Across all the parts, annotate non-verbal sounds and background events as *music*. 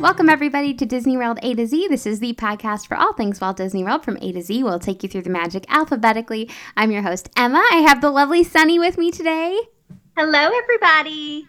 Welcome, everybody, to Disney World A to Z. This is the podcast for all things Walt Disney World from A to Z. We'll take you through the magic alphabetically. I'm your host, Emma. I have the lovely Sunny with me today. Hello, everybody.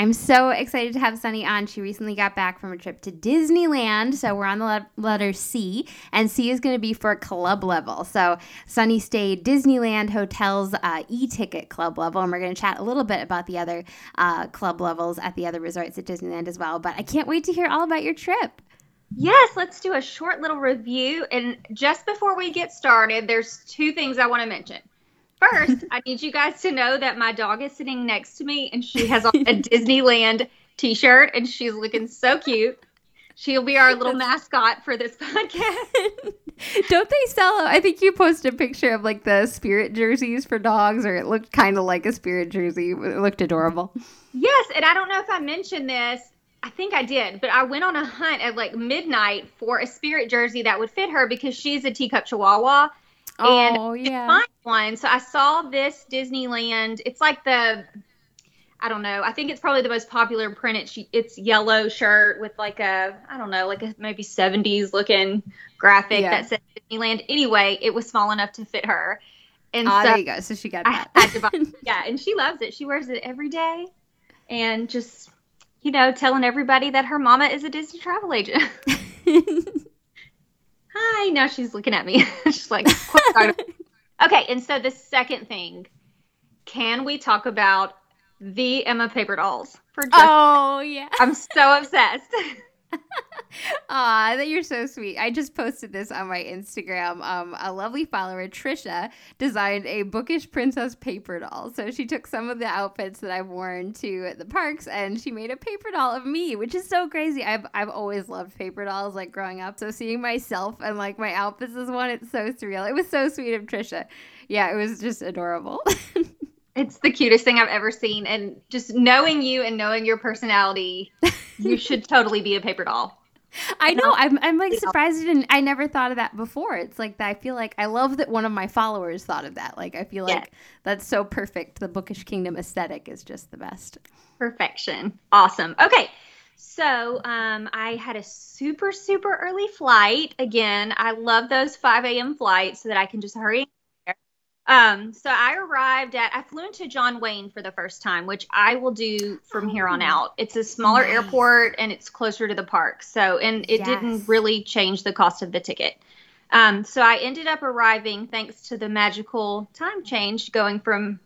I'm so excited to have Sunny on. She recently got back from a trip to Disneyland, so we're on the le- letter C, and C is going to be for club level. So Sunny stayed Disneyland Hotels uh, e-ticket club level, and we're going to chat a little bit about the other uh, club levels at the other resorts at Disneyland as well. But I can't wait to hear all about your trip. Yes, let's do a short little review. And just before we get started, there's two things I want to mention. First, I need you guys to know that my dog is sitting next to me and she has on a *laughs* Disneyland t shirt and she's looking so cute. She'll be our little mascot for this podcast. *laughs* Don't they sell? I think you posted a picture of like the spirit jerseys for dogs, or it looked kind of like a spirit jersey. It looked adorable. Yes, and I don't know if I mentioned this. I think I did, but I went on a hunt at like midnight for a spirit jersey that would fit her because she's a teacup chihuahua and Oh yeah. find one. So I saw this Disneyland. It's like the I don't know. I think it's probably the most popular print. It's it's yellow shirt with like a I don't know, like a maybe 70s looking graphic Yeah. that says Disneyland. Anyway, it was small enough to fit her. And Oh, so there you go. So she got I that. had to buy *laughs* Yeah, and she loves it. She wears it every day and just you know, telling everybody that her mama is a Disney travel agent. *laughs* Hi. Now she's looking at me. *laughs* she's like, *laughs* okay. And so the second thing, can we talk about the Emma paper dolls for just? oh yeah. I'm so obsessed. *laughs* *laughs* Aw, that you're so sweet. I just posted this on my Instagram. Um, a lovely follower, Trisha, designed a bookish princess paper doll. So she took some of the outfits that I've worn to the parks and she made a paper doll of me, which is so crazy. I've I've always loved paper dolls like growing up. So seeing myself and like my outfits as one, it's so surreal. It was so sweet of Trisha. Yeah, it was just adorable. *laughs* it's the cutest thing I've ever seen, and just knowing you and knowing your personality, *laughs* you should totally be a paper doll. I know. I'm, I'm like Yeah. surprised. And I never thought of that before. It's like that. I feel like I love that one of my followers thought of that. Like I feel Yeah. like that's so perfect. The Bookish Kingdom aesthetic is just the best. Perfection. Awesome. Okay. So um, I had a super, super early flight. Again, I love those 5 a.m. flights so that I can just hurry. Um, so I arrived at, I flew into John Wayne for the first time, which I will do from here on Oh, out. It's a smaller nice. airport and it's closer to the park. So, and it Yes. didn't really change the cost of the ticket. Um, so I ended up arriving thanks to the magical time change going from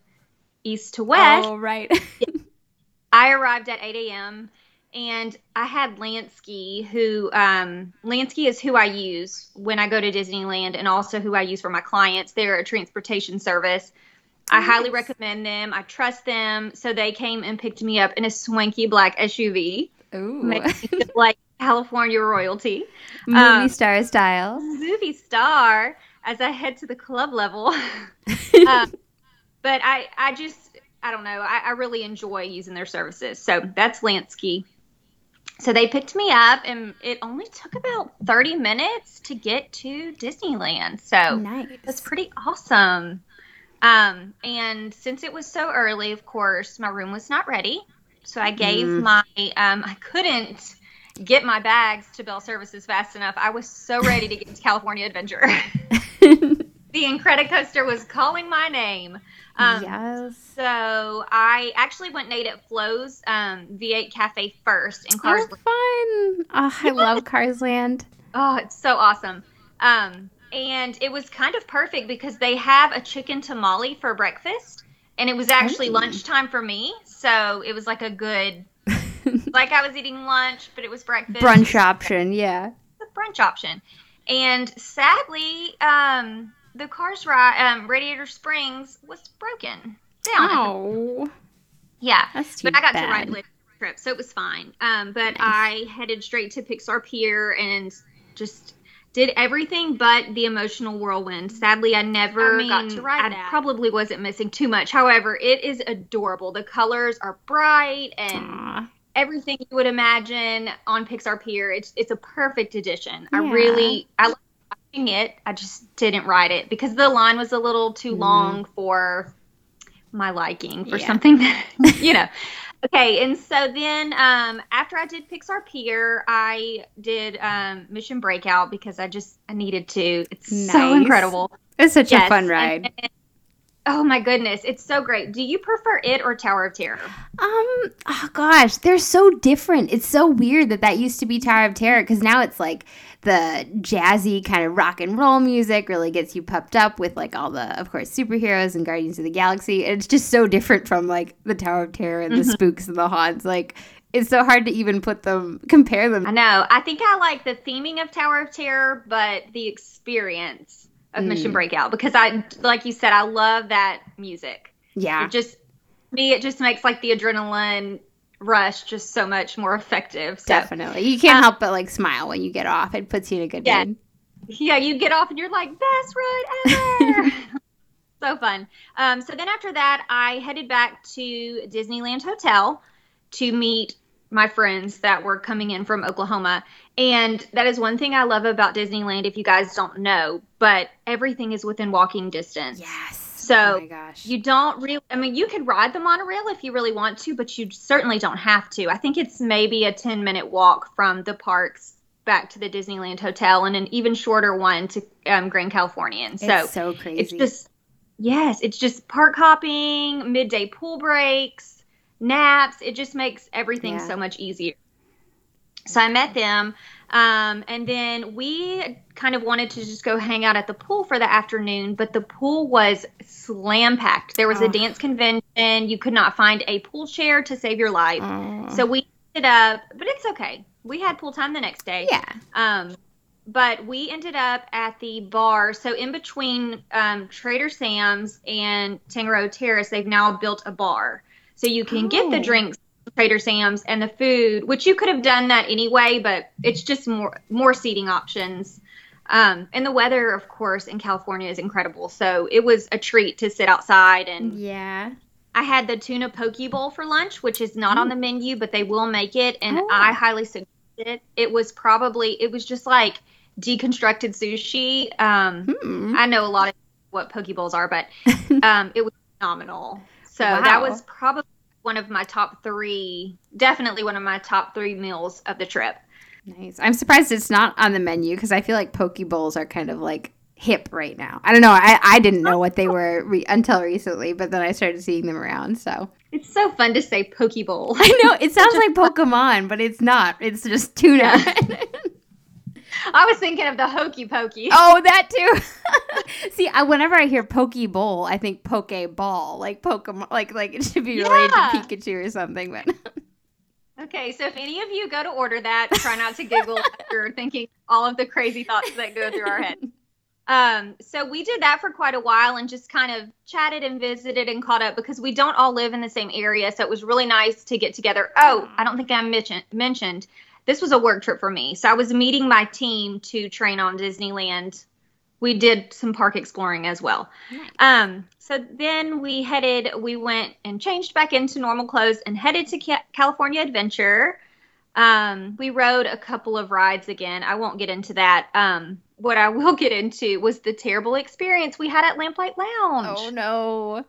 east to west. Oh right. *laughs* I arrived at 8 a.m. and I had Lansky, who um, Lansky is who I use when I go to Disneyland and also who I use for my clients. They're a transportation service. I highly recommend them. I trust them. So they came and picked me up in a swanky black SUV, Ooh. making me feel *laughs* like California royalty. Movie um, star style. movie star as I head to the club level. *laughs* um, *laughs* but I, I just, I don't know. I, I really enjoy using their services. So that's Lansky. So they picked me up, and it only took about 30 minutes to get to Disneyland. So nice. that's pretty awesome. Um, and since it was so early, of course, my room was not ready. So I gave Mm. my, um, I couldn't get my bags to Bell Services fast enough. I was so ready to get to California Adventure. *laughs* *laughs* the Incredicoaster was calling my name. Um, yes. So I actually went and ate at Flo's um, V8 Cafe first in Oh, Cars. fun. Oh, I love Cars Land. Oh, it's so awesome. Um, and it was kind of perfect because they have a chicken tamale for breakfast, and it was actually Ooh. lunchtime for me. So it was like a good, *laughs* like I was eating lunch, but it was breakfast. Brunch option. Yeah. the brunch option. And sadly, um, the Cars ride, um, Radiator Springs was broken down. Oh, Yeah, that's too but I got bad. to ride later the trip, so it was fine. Um, but I headed straight to Pixar Pier and just did everything but the emotional whirlwind. Sadly, I never I mean, got to ride I that. probably wasn't missing too much. However, it is adorable. The colors are bright and Aw. everything you would imagine on Pixar Pier. It's it's a perfect addition. I really I it. I just didn't ride it because the line was a little too Mhm. long for my liking for Yeah. something that *laughs* you know. Okay, and so then um, after I did Pixar Pier, I did um, Mission Breakout because I just I needed to. It's so incredible. It's such a Yes, fun and ride. oh my goodness, it's so great. Do you prefer it or Tower of Terror? Um, oh gosh, they're so different. It's so weird that that used to be Tower of Terror because now it's like the jazzy kind of rock and roll music really gets you pumped up with like all the, of course, superheroes and Guardians of the Galaxy. And it's just so different from like the Tower of Terror and the spooks and the haunts. Like, it's so hard to even put them, compare them. I know. I think I like the theming of Tower of Terror, but the experience of Mission Mm. Breakout because I, like you said, I love that music. Yeah. It just me, it just makes like the adrenaline rush just so much more effective. So Definitely. You can't Um, help but like smile when you get off. It puts you in a good Yeah. mood. yeah, you get off and you're like best ride ever. *laughs* so fun. Um, so then after that, I headed back to Disneyland Hotel to meet my friends that were coming in from Oklahoma. And that is one thing I love about Disneyland, if you guys don't know, but everything is within walking distance. Yes. So, oh. You don't really, I mean, you could ride the monorail if you really want to, but you certainly don't have to. I think it's maybe a 10 minute walk from the parks back to the Disneyland Hotel and an even shorter one to um, Grand Californian. So it's so crazy. it's just, yes, it's just park hopping, midday pool breaks, naps. It just makes everything Yeah. so much easier. So I met them. Um, and then we kind of wanted to just go hang out at the pool for the afternoon, but the pool was slam packed. There was a Oh. dance convention. You could not find a pool chair to save your life. Oh. So we ended up, but it's okay. We had pool time the next day. yeah. Um, but we ended up at the bar. So in between um, Trader Sam's and Tangaroa Terrace, they've now built a bar. So you can get the Oh. drinks Trader Sam's and the food, which you could have done that anyway, but it's just more more seating options. Um, and the weather, of course, in California is incredible. So it was a treat to sit outside and Yeah. I had the tuna poke bowl for lunch, which is not on the menu, but they will make it, and Oh. I highly suggest it. It was probably it was just like deconstructed sushi. Um, Hmm. I know a lot of what poke bowls are, but *laughs* um, it was phenomenal. So Wow. that was probably one of my top three, definitely one of my top three meals of the trip. Nice. I'm surprised it's not on the menu because I feel like poke bowls are kind of like hip right now. I don't know. I, I didn't know what they were re- until recently, but then I started seeing them around. So It's so fun to say poke bowl. I know it *laughs* sounds like Pokemon, but it's not. It's just tuna. *laughs* I was thinking of the hokey pokey. oh, that too. *laughs* See, I, whenever I hear poke bowl, I think poke ball, like Pokemon, like like it should be related Yeah. to Pikachu or something. But *laughs* Okay, so if any of you go to order that, try not to giggle *laughs* after thinking all of the crazy thoughts that go through our head. Um, so we did that for quite a while and just kind of chatted and visited and caught up because we don't all live in the same area. So it was really nice to get together. Oh, I don't think I mentioned mentioned this was a work trip for me. So I was meeting my team to train on Disneyland. We did some park exploring as well. Um, so then we headed, we went and changed back into normal clothes and headed to Ca- California Adventure. Um, we rode a couple of rides again. I won't get into that. Um, what I *laughs* will get into was the terrible experience we had at Lamplight Lounge. oh no,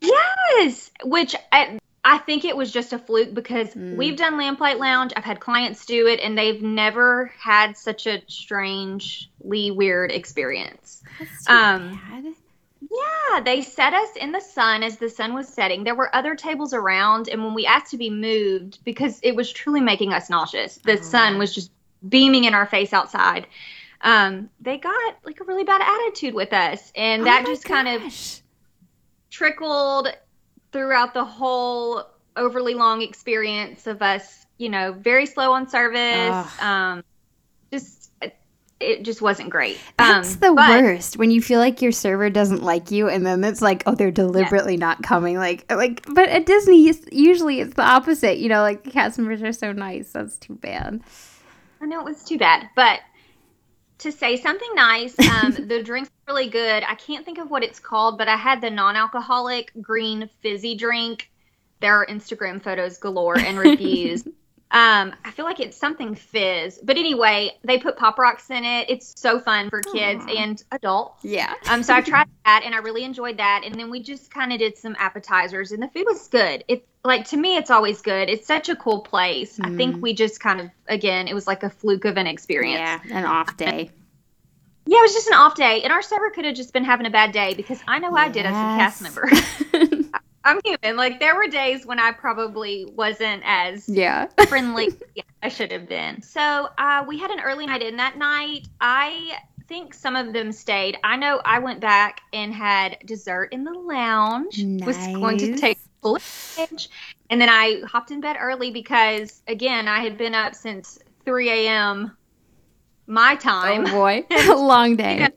Yes, which I, I think it was just a fluke because Mm. we've done Lamplight Lounge. I've had clients do it, and they've never had such a strangely weird experience. Um, bad. Yeah, they set us in the sun as the sun was setting. There were other tables around, and when we asked to be moved, because it was truly making us nauseous, the Oh. sun was just beaming in our face outside. Um, they got like a really bad attitude with us, and Oh that just kind of trickled throughout the whole overly long experience of us, you know, very slow on service. Um, just it just wasn't great. That's um, the but- worst when you feel like your server doesn't like you, and then it's like, oh, they're deliberately not coming. Like, like, but at Disney, usually it's the opposite. You know, like the cast members are so nice. That's too bad. I know it was too bad, but to say something nice, um, *laughs* the drink's really good. I can't think of what it's called, but I had the non-alcoholic green fizzy drink. There are Instagram photos galore and reviews. *laughs* Um, I feel like it's something fizz. But anyway, they put pop rocks in it. It's so fun for kids Aw. and adults. Yeah. Um, so I tried that and I really enjoyed that. And then we just kind of did some appetizers and the food was good. It like to me, it's always good. It's such a cool place. I Mm. think we just kind of again, it was like a fluke of an experience. Yeah. An off day. Yeah, it was just an off day, and our server could have just been having a bad day because I know I did as a cast member. *laughs* I'm human. Like there were days when I probably wasn't as yeah. friendly as *laughs* I should have been. So uh, we had an early night in that night. I think some of them stayed. I know I went back and had dessert in the lounge. Was going to take full advantage, and then I hopped in bed early because again I had been up since 3 a.m. my time. Oh boy. *laughs* *laughs* Long day.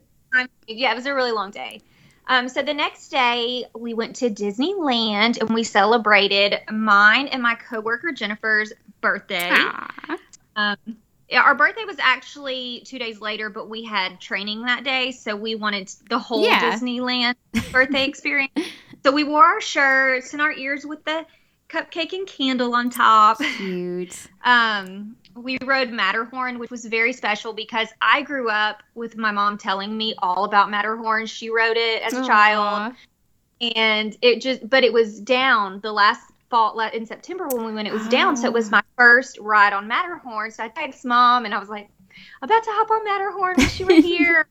Yeah, it was a really long day. Um, so the next day, we went to Disneyland and we celebrated mine and my coworker Jennifer's birthday. Um, our birthday was actually two days later, but we had training that day, so we wanted the whole Yeah. Disneyland birthday experience. So we wore our shirts and our ears with the cupcake and candle on top. Cute. *laughs* Um, we rode Matterhorn, which was very special because I grew up with my mom telling me all about Matterhorn. She rode it as a child, and it just, but it was down the last fall in September when we went. It was down, so it was my first ride on Matterhorn. So I texted mom, and I was like, about to hop on Matterhorn. Wish you were *laughs* here.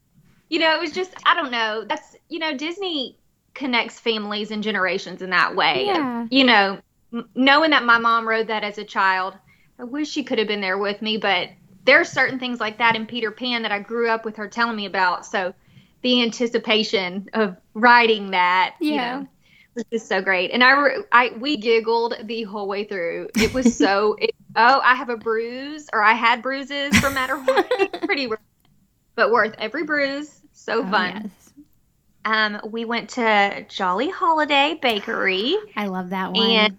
you know, it was just, I don't know. That's you know, Disney connects families and generations in that way. Yeah. You know, knowing that my mom rode that as a child, I wish she could have been there with me, but there are certain things like that in Peter Pan that I grew up with her telling me about. So the anticipation of riding that, you Yeah. know, was just so great. And I, I, we giggled the whole way through. It was so, *laughs* it, oh, I have a bruise, or I had bruises from Matterhorn. Pretty, rough, but worth every bruise. So Oh, fun. yes. Um, we went to Jolly Holiday Bakery. I love that one. And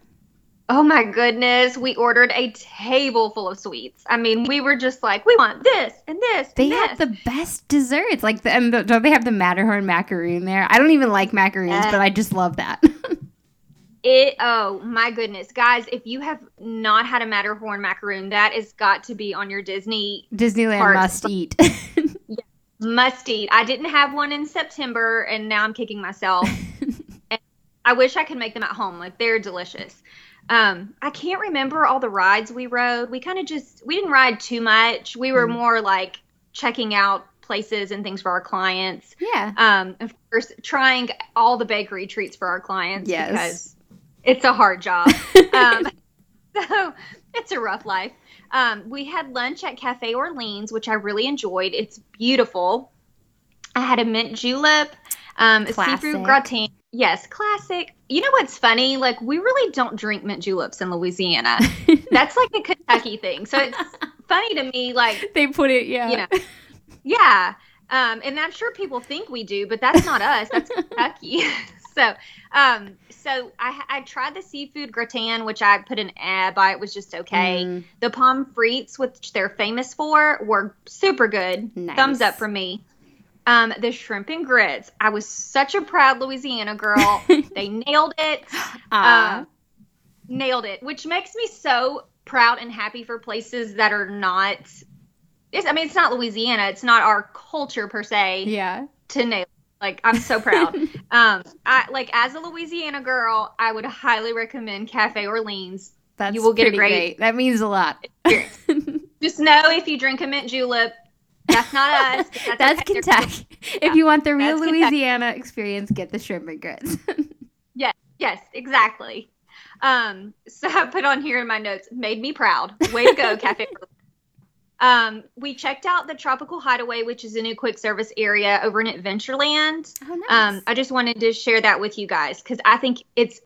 oh my goodness, we ordered a table full of sweets. I mean, we were just like, we want this and this. they and have this. the best desserts. Like, the, and the, don't they have the Matterhorn macaroon there? I don't even like macaroons, Yes. but I just love that. *laughs* it. Oh my goodness, guys! If you have not had a Matterhorn macaroon, that has got to be on your Disney Disneyland must eat. *laughs* *laughs* must eat. I didn't have one in September, and now I'm kicking myself. And I wish I could make them at home. Like they're delicious. Um, I can't remember all the rides we rode. We kind of just we didn't ride too much. We were Mm. more like checking out places and things for our clients. yeah. Um, of course, trying all the bakery treats for our clients Yes. because it's a hard job. *laughs* um, *laughs* so it's a rough life. Um, we had lunch at Cafe Orleans, which I really enjoyed. It's beautiful. I had a mint julep, um, a seafood gratin. Yes, classic. You know what's funny? Like we really don't drink mint juleps in Louisiana. *laughs* That's like a Kentucky thing. So it's *laughs* funny to me, like they put it, yeah. you know, yeah. Um, and I'm sure people think we do, but that's not us. That's Kentucky. *laughs* so, um, so I, I tried the seafood gratin, which I put an ad by. It was just okay. Mm, The pommes frites, which they're famous for, were super good. Nice. Thumbs up from me. Um, the shrimp and grits. I was such a proud Louisiana girl. *laughs* they nailed it. aw. Uh, nailed it, which makes me so proud and happy for places that are not. I mean, it's not Louisiana. It's not our culture per se yeah. to nail. Like I'm so proud. *laughs* um, I like as a Louisiana girl, I would highly recommend Cafe Orleans. That's You will get a pretty great- That means a lot. *laughs* Just know if you drink a mint julep, that's not us. *laughs* That's. They're- Kentucky. If you want the real That's Kentucky. Louisiana experience, get the shrimp and grits. *laughs* Yes, yes, exactly. Um, so I put on here in my notes, made me proud. Way to go, *laughs* Cafe. um, we checked out the Tropical Hideaway, which is a new quick service area over in Adventureland. oh, nice. Um, I just wanted to share that with you guys because I think it's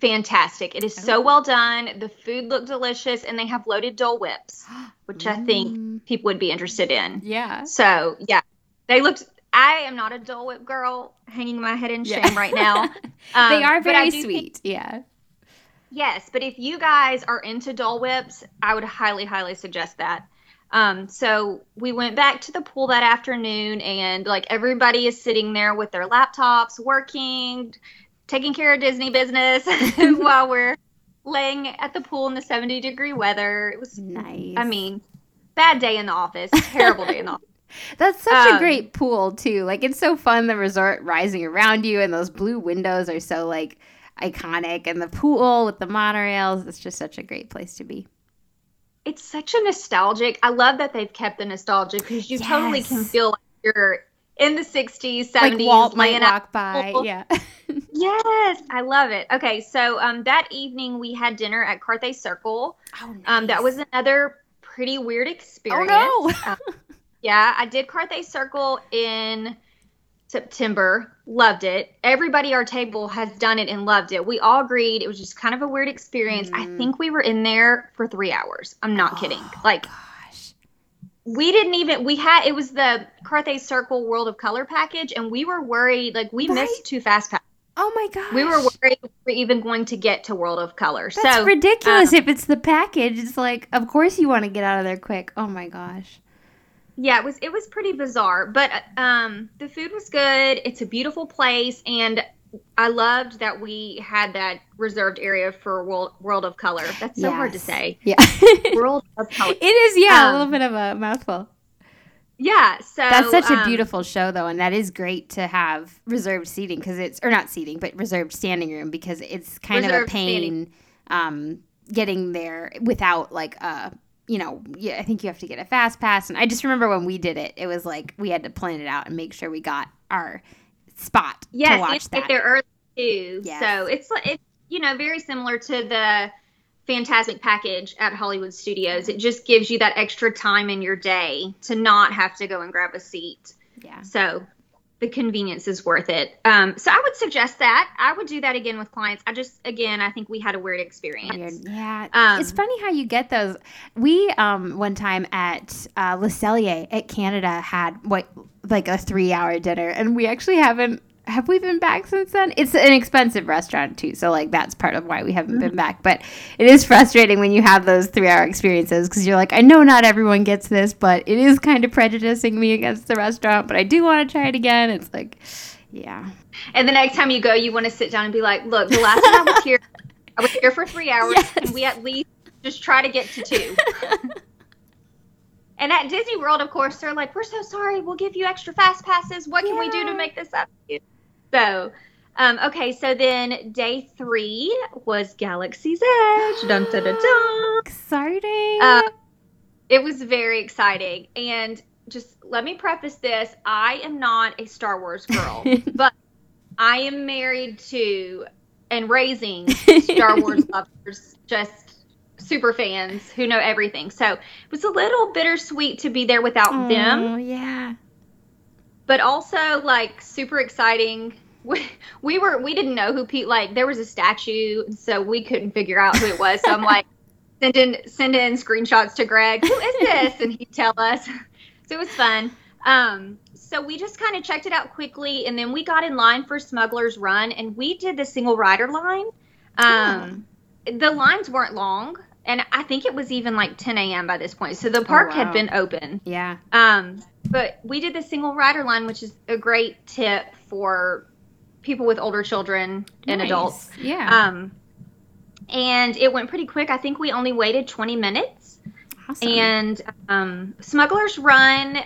fantastic. It is so Oh. well done. The food looked delicious, and they have loaded Dole Whips, *gasps* which I think Mm, people would be interested in. yeah. So yeah, they looked. I am not a Dole Whip girl, hanging my head in Yeah. shame right now. *laughs* Um, they are very do think- sweet. yeah. Yes, but if you guys are into Dole Whips, I would highly, highly suggest that. Um, so we went back to the pool that afternoon, and like everybody is sitting there with their laptops, working, taking care of Disney business *laughs* *laughs* while we're laying at the pool in the 70 degree weather. It was nice. I mean, bad day in the office, terrible day in the *laughs* office. That's such a Um, great pool too. Like it's so fun the resort rising around you and those blue windows are so like iconic and the pool with the monorails. It's just such a great place to be. It's such a nostalgic. I love that they've kept the nostalgia because you totally can feel like you're in the 60s, 70s, like Walt might walk by. Yeah. *laughs* Yes, I love it. Okay, so um, that evening we had dinner at Carthay Circle. Oh, Um, that was another pretty weird experience. Oh no. *laughs* Yeah, I did Carthay Circle in September. Loved it. Everybody our table has done it and loved it. We all agreed it was just kind of a weird experience. I Mm. think we were in there for three hours. I'm not kidding. Oh, Like gosh. We didn't even we had it was the Carthay Circle World of Color package, and we were worried like we Right. missed two fast pass. Oh my gosh. We were worried we were even going to get to World of Color. That's so ridiculous. um, if it's the package, it's like, of course you want to get out of there quick. Oh my gosh. Yeah, it was it was pretty bizarre, but um, the food was good. It's a beautiful place, and I loved that we had that reserved area for World World of Color. That's so hard to say. Yeah. *laughs* World of *laughs* Color. it is, yeah, a Um, little bit of a mouthful. Yeah, so That's such a um, beautiful show, though, and that is great to have reserved seating because it's or not seating, but reserved standing room because it's kind of a pain um, getting there without like a you know yeah, I think you have to get a fast pass, and I just remember when we did it, it was like we had to plan it out and make sure we got our spot to Yes, have that. get there early too. Yes. So it's it's you know very similar to the Fantasmic package at Hollywood Studios. It just gives you that extra time in your day to not have to go and grab a seat. Yeah. So the convenience is worth it. Um, so I would suggest that. I would do that again with clients. I just, again, I think we had a weird experience. Yeah. Um, it's funny how you get those. We um one time at uh, Le Cellier at Canada had what like a three hour dinner, and we actually haven't. Have we been back since then? It's an expensive restaurant too, so like that's part of why we haven't been mm. back. But it is frustrating when you have those three hour experiences because you're like, I know not everyone gets this, but it is kind of prejudicing me against the restaurant. But I do want to try it again. It's like, yeah, And the next time you go, you want to sit down and be like, look, the last time I was here, I was here for three hours, Yes. and we at least just try to get to two. *laughs* and at Disney World, of course, they're like, we're so sorry. We'll give you extra fast passes. What can we do to make this up? To you?" So, um, okay, so then day three was Galaxy's Edge. Dun, dun, dun, dun. *gasps* exciting. Uh, it was very exciting. And just let me preface this I am not a Star Wars girl, *laughs* but I am married to and raising *laughs* Star Wars lovers, just super fans who know everything. So it was a little bittersweet to be there without them, Oh, yeah. But also like super exciting. *laughs* We, we were we didn't know who Pete like there was a statue, so we couldn't figure out who it was. So I'm *laughs* like sending sending in screenshots to Greg. Who is this? And he'd tell us. *laughs* So it was fun. Um, so we just kind of checked it out quickly, and then we got in line for Smuggler's Run, and we did the single rider line. Um, The lines weren't long, and I think it was even like 10 a.m. by this point. So the park wow. had been open. Yeah. Um, but we did the single rider line, which is a great tip for people with older children and Nice. adults. Yeah. Um, and it went pretty quick. I think we only waited 20 minutes. awesome. And um, Smuggler's Run,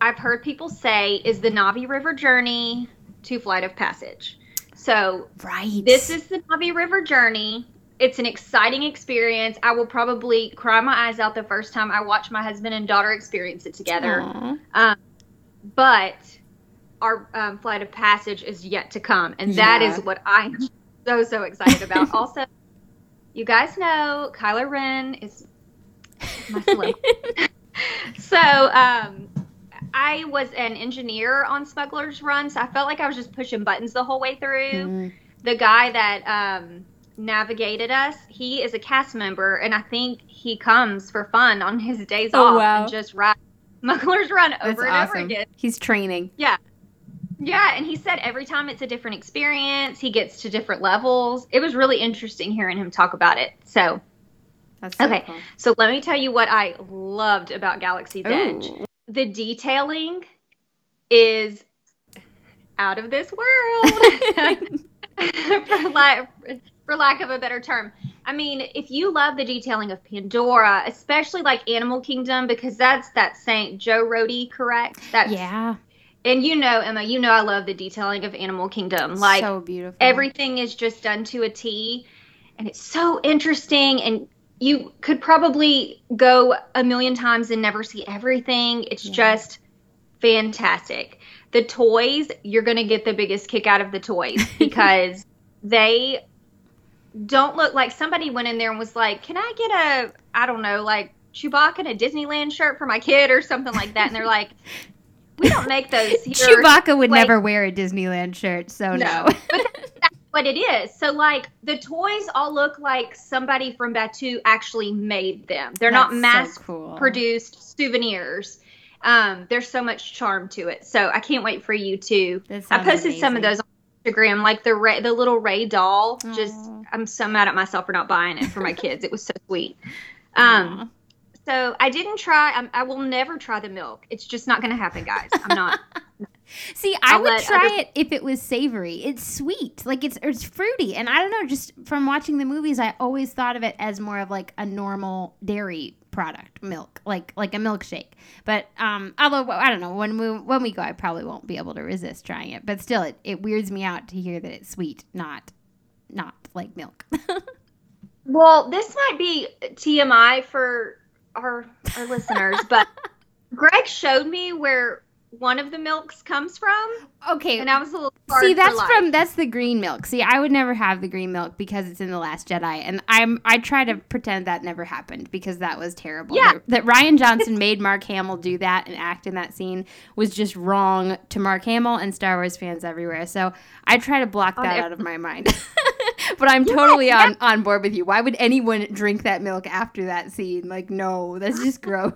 I've heard people say, is the Na'vi River journey to Flight of Passage. So right. this is the Na'vi River journey. It's an exciting experience. I will probably cry my eyes out the first time I watch my husband and daughter experience it together. Aw. But our um, Flight of Passage is yet to come, and that Yeah. is what I am so so excited about. *laughs* also, you guys know Kylo Ren is my *laughs* so um, I was an engineer on Smuggler's Run, so I felt like I was just pushing buttons the whole way through. Mm. The guy that um, navigated us, he is a cast member, and I think he comes for fun on his days Oh, off wow. and just ride *laughs* Smuggler's Run That's over and awesome. over again. He's training. Yeah, Yeah, and he said every time it's a different experience, he gets to different levels. It was really interesting hearing him talk about it. So, That's so Okay. cool. so let me tell you what I loved about Galaxy's Edge. The detailing is out of this world. *laughs* *laughs* for, lack, for lack of a better term. I mean, if you love the detailing of Pandora, especially like Animal Kingdom, because that's that Saint Joe Rohde, correct? That's, yeah. And you know, Emma, you know I love the detailing of Animal Kingdom. Like so beautiful. everything is just done to a T, and it's so interesting. And you could probably go a million times and never see everything. It's Yeah. just fantastic. The toys, you're going to get the biggest kick out of the toys *laughs* because they don't look like somebody went in there and was like, "Can I get a I don't know, like Chewbacca and a Disneyland shirt for my kid or something like that?" And they're like, "We don't make those *laughs* here." Chewbacca would like- never wear a Disneyland shirt, so no. *laughs* but that's what it is. So like the toys all look like somebody from Batuu actually made them. They're not That's mass so cool. produced souvenirs. Um, there's so much charm to it. So I can't wait for you to. I posted some of those on Instagram, like the Rey, the little Rey doll. Just I'm so mad at myself for not buying it for my *laughs* kids. It was so sweet. Um, so I didn't try. I'm, I will never try the milk. It's just not going to happen, guys. I'm not. *laughs* See, I I'll would try other- it if it was savory. It's sweet, like it's it's fruity, and I don't know. Just from watching the movies, I always thought of it as more of like a normal dairy product, milk, like like a milkshake. But um, although I don't know when we when we go, I probably won't be able to resist trying it. But still, it, it weirds me out to hear that it's sweet, not not like milk. *laughs* Well, this might be TMI for our our listeners, but *laughs* Greg showed me where one of the milks comes from, okay, and I was a little See, that's from that's the green milk. See, I would never have the green milk because it's in the Last Jedi, and I'm I try to pretend that never happened because that was terrible. Yeah. That, that Rian Johnson made Mark Hamill do that and act in that scene was just wrong to Mark Hamill and Star Wars fans everywhere. So I try to block that out of my mind. *laughs* but I'm totally on on board with you. Why would anyone drink that milk after that scene? Like, no, that's just gross.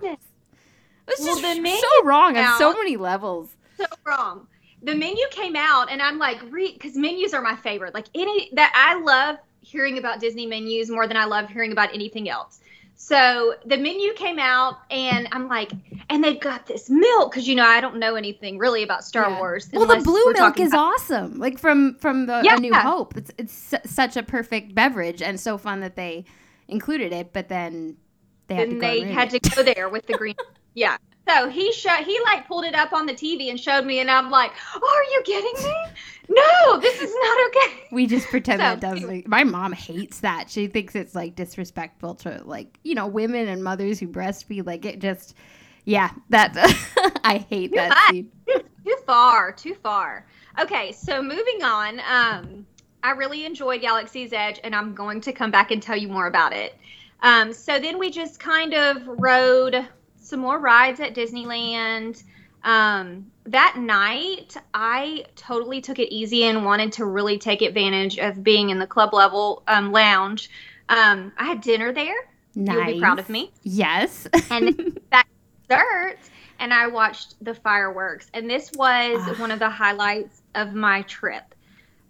It's Well, just the menu so wrong on so many levels. so wrong. The menu came out, and I'm like, because menus are my favorite. Like any that I love hearing about Disney menus more than I love hearing about anything else. So the menu came out, and I'm like, and they've got this milk because you know I don't know anything really about Star Yeah. Wars. Well, the blue milk is about- awesome. Like from from the Yeah. A New Hope. It's it's such a perfect beverage and so fun that they included it, but then they had to go they had ruin to go there with the green. *laughs* yeah. So he showed he like pulled it up on the TV and showed me, and I'm like, "Are you kidding me? No, this is not okay." *laughs* We just pretend So, that doesn't. My mom hates that. She thinks it's like disrespectful to like you know women and mothers who breastfeed. Like it just, yeah, that *laughs* I hate that too far, too far. Okay, so moving on. Um, I really enjoyed Galaxy's Edge, and I'm going to come back and tell you more about it. Um, so then we just kind of rode some more rides at Disneyland. Um, that night, I totally took it easy and wanted to really take advantage of being in the club level um, lounge. Um, I had dinner there. Nice. You'll be proud of me Yes. and *laughs* back dessert and I watched the fireworks and this was Ah. one of the highlights of my trip.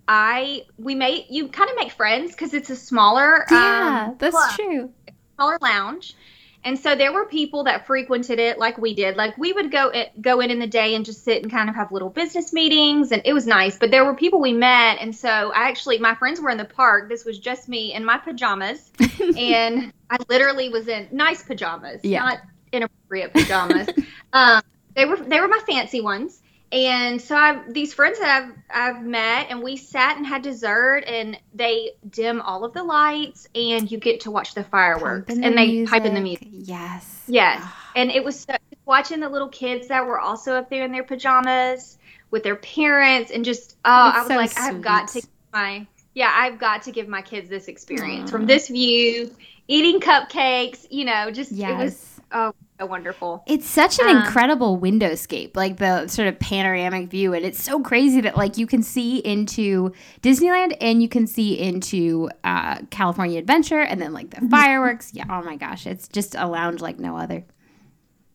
I we made you kind of make friends because it's a smaller yeah, um, that's club, true. smaller lounge. And so there were people that frequented it like we did. Like we would go it, go in in the day and just sit and kind of have little business meetings and it was nice. But there were people we met and so I actually my friends were in the park. This was just me in my pajamas *laughs* and I literally was in nice pajamas, Yeah. not inappropriate pajamas. *laughs* um, they were they were my fancy ones, and so I these friends that I've I've met, and we sat and had dessert, and they dim all of the lights, and you get to watch the fireworks, and the they pipe in the music. Yes. Yes, Ah. and it was so, watching the little kids that were also up there in their pajamas with their parents, and just oh, It's I was so like, I've got to my yeah, I've got to give my kids this experience Aw. from this view, eating cupcakes, you know, just it was Yes. oh so wonderful. It's such an Um, incredible windowscape, like the sort of panoramic view, and it's so crazy that like you can see into Disneyland and you can see into uh, California Adventure, and then like the fireworks. Yeah, oh my gosh, it's just a lounge like no other.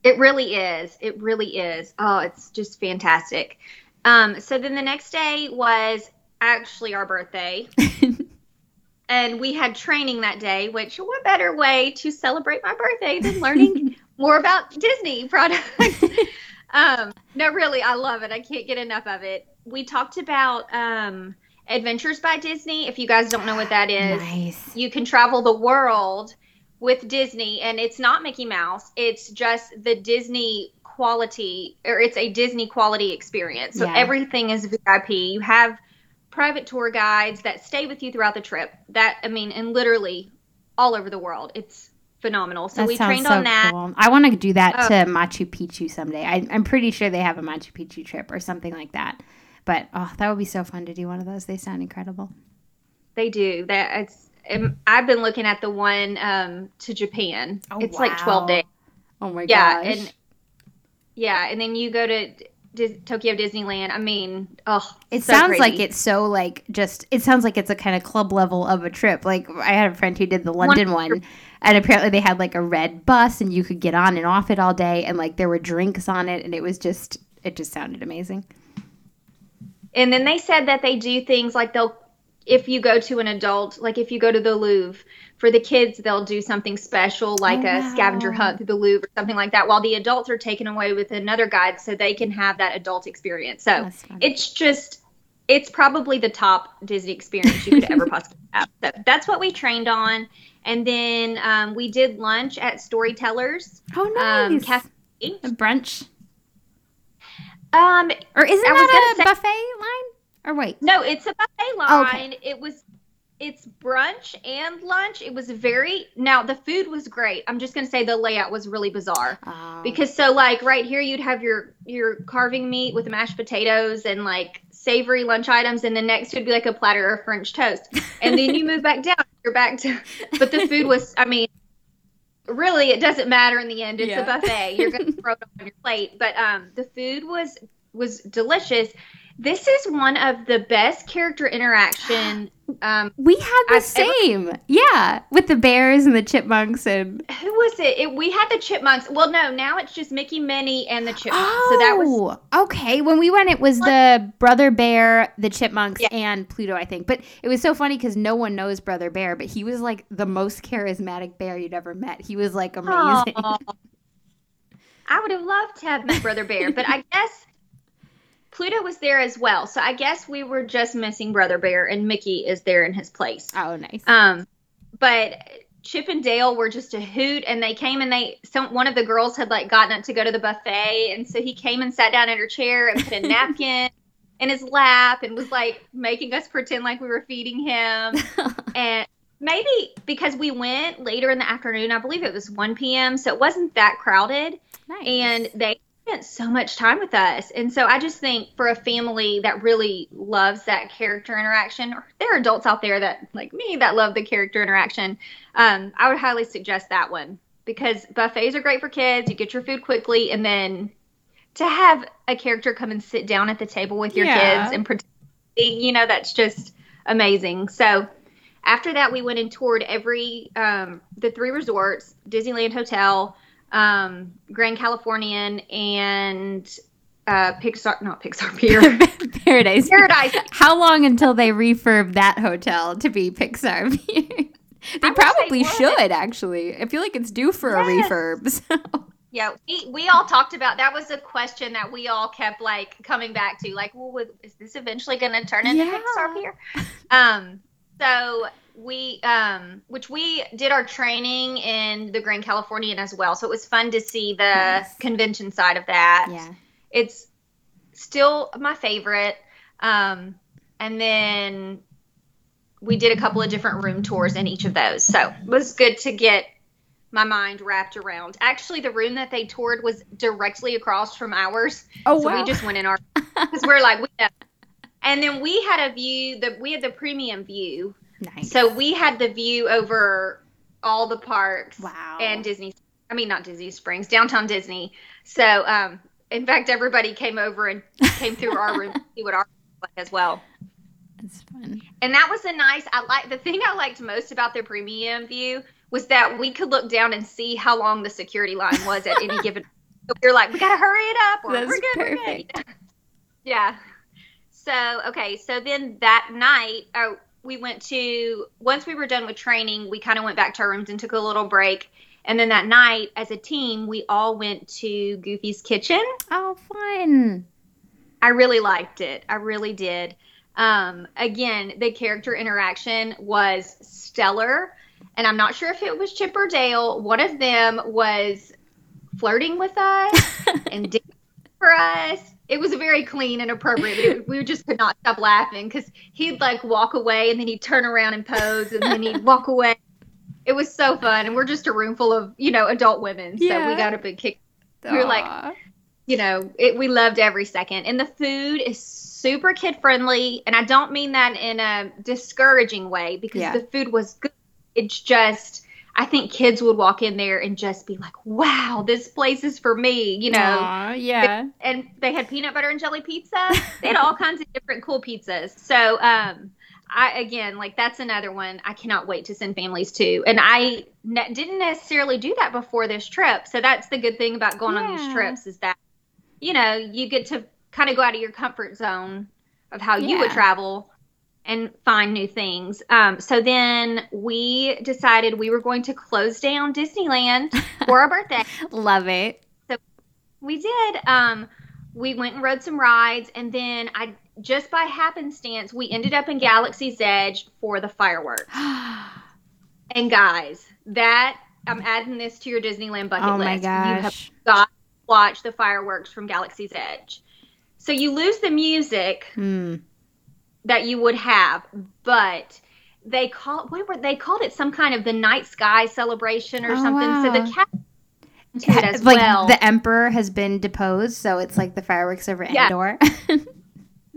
It really is. It really is. Oh, it's just fantastic. Um, so then the next day was actually our birthday. *laughs* and we had training that day, which what better way to celebrate my birthday than learning *laughs* more about Disney *laughs* products? *laughs* um, no, really, I love it. I can't get enough of it. We talked about um, Adventures by Disney. If you guys don't know what that is, Nice. you can travel the world with Disney, and it's not Mickey Mouse. It's just the Disney quality, or it's a Disney quality experience. So Yeah. everything is VIP. You have private tour guides that stay with you throughout the trip. That I mean, and literally all over the world. It's phenomenal. So that we trained so on that. cool. I want to do that Oh. to Machu Picchu someday. I, I'm pretty sure they have a Machu Picchu trip or something like that. But oh, that would be so fun to do one of those. They sound incredible. They do. That it's. um, I've been looking at the one um, to Japan. Oh, it's like twelve days. Oh my Yeah, gosh. and yeah, and then you go to Dis- Tokyo Disneyland. I mean, oh, It so sounds like it's so like just it sounds like it's a kind of club level of a trip. Like I had a friend who did the London one and apparently they had like a red bus and you could get on and off it all day and like there were drinks on it and it was just it just sounded amazing. And then they said that they do things like they'll, if you go to an adult, like if you go to the Louvre, for the kids, they'll do something special like Oh, a scavenger hunt through the Louvre or something like that, while the adults are taken away with another guide so they can have that adult experience. So it's just, it's probably the top Disney experience you could ever *laughs* possibly have. So that's what we trained on. And then um, we did lunch at Storytellers. Oh Um, cafe. a brunch. Um, Or isn't I was that a gonna buffet line? Or wait. No, it's a buffet line. Oh, Okay. line. It was it's brunch and lunch. It was very now the food was great. I'm just gonna say the layout was really bizarre. Um, Because so like right here you'd have your your carving meat with mashed potatoes and like savory lunch items and the next would be like a platter of French toast. And then you move back down, you're back to but the food was I mean really it doesn't matter in the end. It's Yeah. a buffet. You're gonna throw it on your plate. But um the food was was delicious. This is one of the best character interaction. Um, we had the I've ever- same. yeah. With the bears and the chipmunks and who was it? it? We had the chipmunks. Well, no, now it's just Mickey, Minnie, and the chipmunks. Oh, So that was okay. When we went, it was the Brother Bear, the Chipmunks, Yeah. and Pluto, I think. But it was so funny because no one knows Brother Bear, but he was like the most charismatic bear you'd ever met. He was like amazing. Aw. *laughs* I would have loved to have met Brother Bear, but I guess Pluto was there as well. So I guess we were just missing Brother Bear, and Mickey is there in his place. Oh, nice. Um, but Chip and Dale were just a hoot, and they came and they some one of the girls had like gotten up to go to the buffet, and so he came and sat down in her chair and put a *laughs* napkin in his lap and was like making us pretend like we were feeding him, *laughs* and maybe because we went later in the afternoon, I believe it was 1 p.m., so it wasn't that crowded, nice. and they spent so much time with us. And so I just think for a family that really loves that character interaction, or there are adults out there that, like me, that love the character interaction, um, I would highly suggest that one because buffets are great for kids. You get your food quickly, and then to have a character come and sit down at the table with your Yeah. kids and pretend, you know, that's just amazing. So after that, we went and toured every um, the three resorts: Disneyland Hotel, um, Grand Californian, and uh, Pixar. Not Pixar *laughs* Pier. Paradise. Paradise. How long until they refurb that hotel to be Pixar? Pier? *laughs* they I probably they should, actually. I feel like it's due for Yes. a refurb. *laughs* So. Yeah, we, we all talked about that. Was a question that we all kept like coming back to. Like, well, would, is this eventually going to turn into Yeah. Pixar Pier? Um, so we, um, which we did our training in the Grand Californian as well. So it was fun to see the Nice. convention side of that. Yeah. it's still my favorite. Um, and then we did a couple of different room tours in each of those. So it was good to get my mind wrapped around. Actually, the room that they toured was directly across from ours. Oh, so wow. we just went in our *laughs* because we're like we know. And then we had a view that we had the premium view. Nice. So we had the view over all the parks Wow. and Disney. I mean, not Disney Springs, downtown Disney. So, um, in fact, everybody came over and came through our room to see what our room was like as well. It's fun. And that was a nice. I like the thing I liked most about the premium view was that we could look down and see how long the security line was at any given. *laughs* So we were like, we gotta hurry it up, or That's we're good. we're good." Yeah. So okay, so then that night, oh, we went to once we were done with training, we kind of went back to our rooms and took a little break. And then that night, as a team, we all went to Goofy's Kitchen. Oh, fun. I really liked it. I really did. Um, again, the character interaction was stellar, and I'm not sure if it was Chip or Dale. One of them was flirting with us *laughs* and for us. It was very clean and appropriate, but it, we just could not stop laughing because he'd like walk away and then he'd turn around and pose and then he'd walk away. It was so fun, and we're just a room full of you know adult women, so Yeah. we got a big kick. We were like, you know, it, we loved every second. And the food is super kid friendly. And I don't mean that in a discouraging way because Yeah. the food was good. It's just, I think kids would walk in there and just be like, wow, this place is for me, you know. Aw, yeah. And they had peanut butter and jelly pizza. They had all *laughs* kinds of different cool pizzas. So, um, I again like that's another one I cannot wait to send families to, and I ne- didn't necessarily do that before this trip. So that's the good thing about going on these trips is that you know you get to kind of go out of your comfort zone of how you would travel and find new things. Um, so then we decided we were going to close down Disneyland for our birthday. *laughs* Love it. So we did. Um, we went and rode some rides, and then I just by happenstance we ended up in Galaxy's Edge for the fireworks. *gasps* And guys, that I'm adding this to your Disneyland bucket oh my list. You have got to watch the fireworks from Galaxy's Edge. So you lose the music Hmm. That you would have, but they call what were they called it some kind of the night sky celebration or Oh, something. So the cat it as like well. the emperor has been deposed, so it's like the fireworks over Yeah. Endor. *laughs*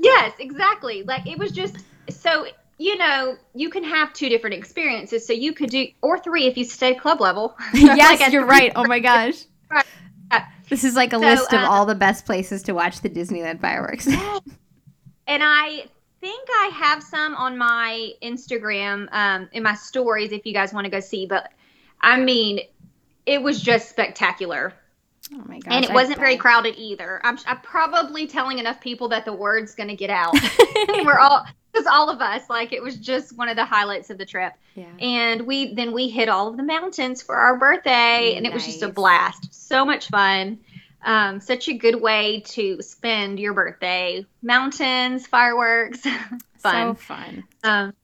Yes, exactly. Like it was just so you know you can have two different experiences. So you could do or three if you stay club level. *laughs* *laughs* yes, Like you're right. Oh my gosh. Right. This is like a So, list of uh, all the best places to watch the Disneyland fireworks. And I think I have some on my Instagram um, in my stories if you guys want to go see. But I mean, it was just spectacular. oh my gosh. and it wasn't very crowded either. I'm, I'm probably telling enough people that the word's going to get out. *laughs* We're all because all of us like it was just one of the highlights of the trip. Yeah. And we then we hit all of the mountains for our birthday, and it was just a blast. So much fun. Um, such a good way to spend your birthday. Mountains, fireworks, *laughs* fun. So fun. Um,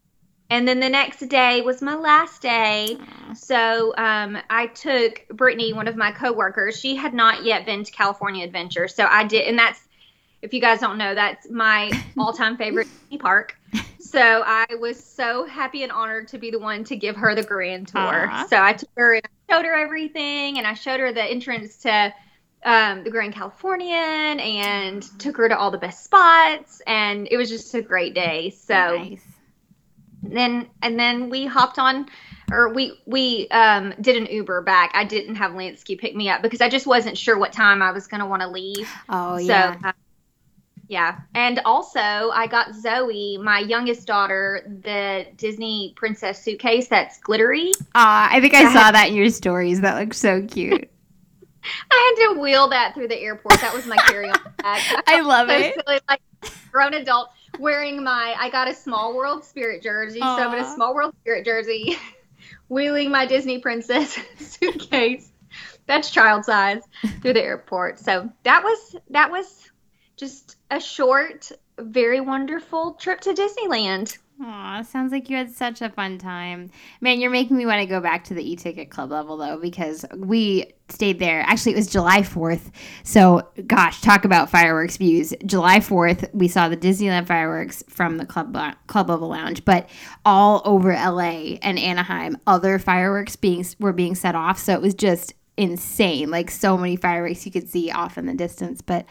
and then the next day was my last day. So um, I took Brittany, one of my coworkers. She had not yet been to California Adventure, so I did, and that's if you guys don't know, that's my *laughs* all-time favorite Disney park. So I was so happy and honored to be the one to give her the grand tour. So I took her and I showed her everything, and I showed her the entrance to um, the Grand Californian, and took her to all the best spots, and it was just a great day. So nice. then and then we hopped on or we we um did an uber back i didn't have lansky pick me up because i just wasn't sure what time i was going to want to leave Oh so yeah. uh, yeah and also i got zoe my youngest daughter the disney princess suitcase that's glittery Aw, I think I I saw that in your stories. That looks so cute. I had to wheel that through the airport that was my carry-on *laughs* bag I love so it. silly, like grown adult wearing my I got a small world spirit jersey. So I'm in a small world spirit jersey, *laughs* wheeling my Disney princess *laughs* suitcase. That's child size through the airport. So that was that was just a short, very wonderful trip to Disneyland. Aw, sounds like you had such a fun time. Man, you're making me want to go back to the e-ticket club level though, because we stayed there. Actually, it was July 4th. So, gosh, talk about fireworks views. July 4th, we saw the Disneyland fireworks from the club club level lounge, but all over LA and Anaheim, other fireworks being were being set off. So it was just insane. Like so many fireworks you could see off in the distance. But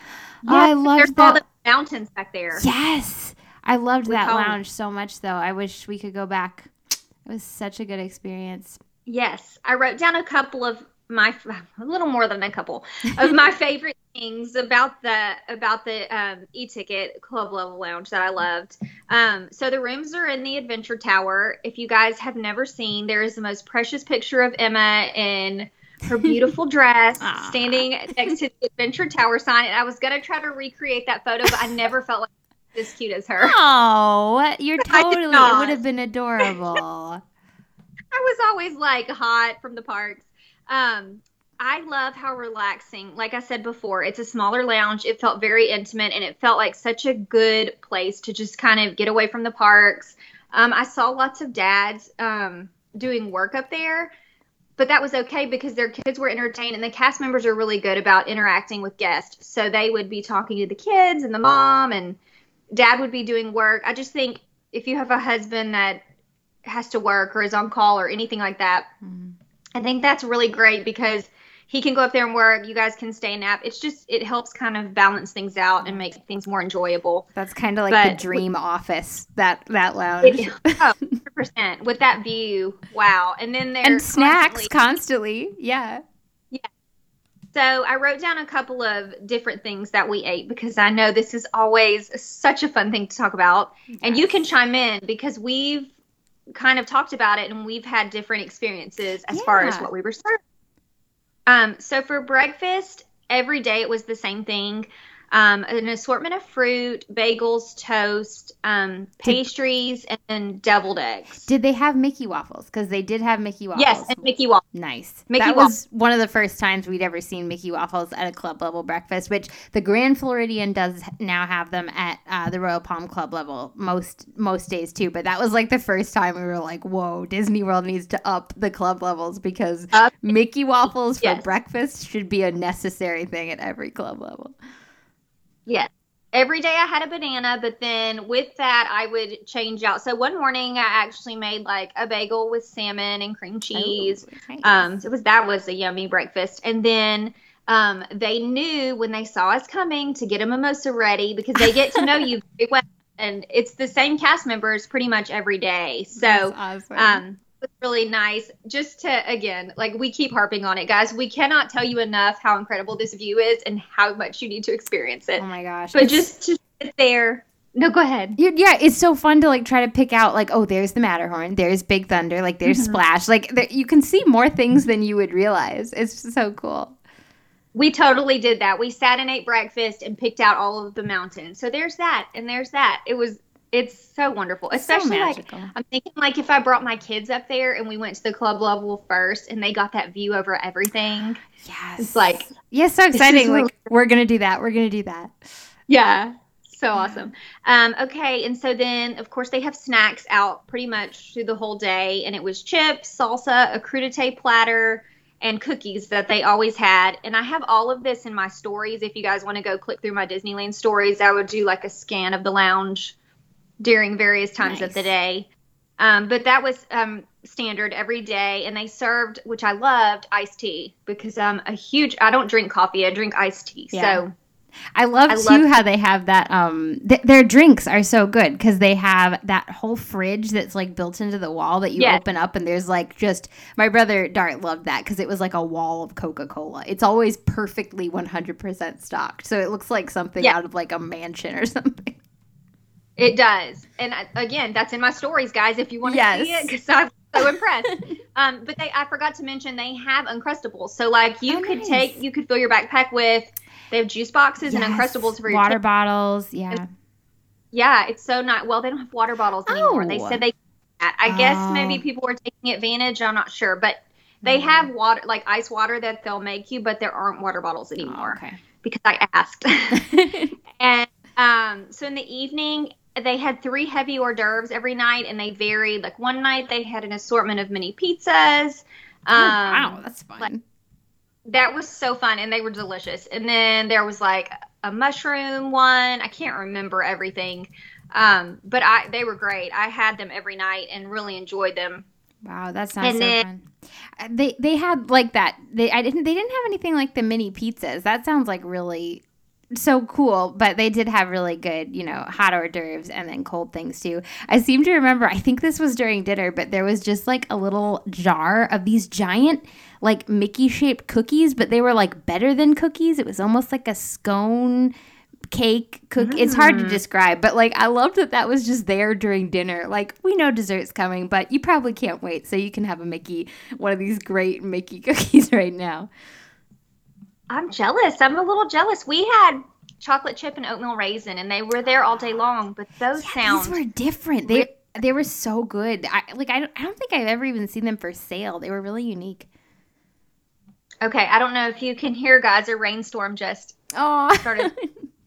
oh, I There's loved all the mountains back there. Yes. I loved We that lounge so much though. I wish we could go back. It was such a good experience. Yes, I wrote down a couple of my *laughs* a little more than a couple of my *laughs* favorite things about the about the um, e-ticket club level lounge that I loved. Um, so the rooms are in the Adventure Tower. If you guys have never seen, there is the most precious picture of Emma in her beautiful dress *laughs* standing next to the Adventure Tower sign. And I was gonna try to recreate that photo, but I never felt like as cute as her. Oh, you're *laughs* totally. It would have been adorable. *laughs* I was always like hot from the parks. Um, I love how relaxing, like I said before, it's a smaller lounge. It felt very intimate and it felt like such a good place to just kind of get away from the parks. Um, I saw lots of dads um, doing work up there, but that was okay because their kids were entertained and the cast members are really good about interacting with guests. So they would be talking to the kids and the mom, and dad would be doing work. I just think if you have a husband that has to work or is on call or anything like that, mm-hmm. I think that's really great because he can go up there and work. You guys can stay and nap. It's just it helps kind of balance things out and make things more enjoyable. That's kind of like but the dream with, office that that lounge. Oh, percent with that view. Wow. And then there's and snacks constantly. Yeah. Yeah. So I wrote down a couple of different things that we ate because I know this is always such a fun thing to talk about, yes. and you can chime in because we've kind of talked about it and we've had different experiences as yeah. far as what we were serving. Um, so for breakfast, every day it was the same thing um, an assortment of fruit, bagels, toast, um, pastries, did, and deviled eggs. Did they have Mickey waffles? Because they did have Mickey waffles. Yes, and Mickey waffles. Nice. Mickey that was one of the first times we'd ever seen Mickey waffles at a club level breakfast, which the Grand Floridian does now have them at uh, the Royal Palm Club level most most days too. But that was like the first time we were like, "Whoa, Disney World needs to up the club levels because Mickey waffles for breakfast should be a necessary thing at every club level." Yes. Every day I had a banana, but then with that I would change out. So one morning I actually made like a bagel with salmon and cream cheese. Oh, nice. Um, so it was that was a yummy breakfast, and then um, they knew when they saw us coming to get a mimosa ready because they get to know you *laughs* very well, and it's the same cast members pretty much every day. So awesome. um, was really nice. Just to again, like we keep harping on it, guys. We cannot tell you enough how incredible this view is and how much you need to experience it. Oh my gosh! But it's... just to sit there. No, go ahead. Yeah, it's so fun to like try to pick out like, oh, there's the Matterhorn, there's Big Thunder, like there's mm-hmm. Splash, like there, you can see more things than you would realize. It's so cool. We totally did that. We sat and ate breakfast and picked out all of the mountains. So there's that and there's that. It was it's so wonderful. Especially so like I'm thinking like if I brought my kids up there and we went to the club level first and they got that view over everything. *gasps* Yes. It's like Yeah, so exciting. Like really- we're gonna do that. We're gonna do that. Yeah. So awesome. Um, okay, and so then of course they have snacks out pretty much through the whole day, and it was chips, salsa, a crudité platter, and cookies that they always had. And I have all of this in my stories. If you guys want to go click through my Disneyland stories, I would do like a scan of the lounge during various times nice. of the day. Um, but that was um, standard every day, and they served, which I loved, iced tea because I'm a huge. I don't drink coffee; I drink iced tea. Yeah. So I love I too love how they have that. Um, th- their drinks are so good because they have that whole fridge that's like built into the wall that you yes. open up, and there's like just my brother Dart loved that because it was like a wall of Coca Cola. It's always perfectly 100% stocked, so it looks like something yeah. out of like a mansion or *laughs* something. It does, and I, again, that's in my stories, guys. If you want to yes. see it, because I'm so *laughs* impressed. um, but they, I forgot to mention, they have Uncrustables. So like, you oh, could nice. take, you could fill your backpack with. They have juice boxes yes. and Uncrustables for your water bottles. Yeah. Yeah, it's so not. Well, they don't have water bottles anymore. Oh. They said they. I oh. guess maybe people were taking advantage. I'm not sure, but they mm-hmm. have water, like ice water that they'll make you, but there aren't water bottles anymore. Oh, okay. Because I asked. *laughs* *laughs* and um, so in the evening, they had three heavy hors d'oeuvres every night, and they varied. Like one night, they had an assortment of mini pizzas. Um, oh, wow, that's fun. Like, that was so fun, and they were delicious. And then there was like a mushroom one. I can't remember everything, um, but I they were great. I had them every night and really enjoyed them. Wow, that sounds and so then, fun. They they had like that. They I didn't they didn't have anything like the mini pizzas. That sounds like really so cool, but they did have really good, you know, hot hors d'oeuvres and then cold things too. I seem to remember, I think this was during dinner, but there was just like a little jar of these giant, like Mickey shaped cookies, but they were like better than cookies. It was almost like a scone cake cook mm. it's hard to mm. describe but like i loved that that was just there during dinner like we know dessert's coming but you probably can't wait so you can have a mickey one of these great mickey *laughs* cookies right now I'm jealous. I'm a little jealous. We had chocolate chip and oatmeal raisin, and they were there all day long. But those yeah, sounds were different. They they were so good. I like. I don't, I don't think I've ever even seen them for sale. They were really unique. Okay, I don't know if you can hear, guys. A rainstorm just Oh, started.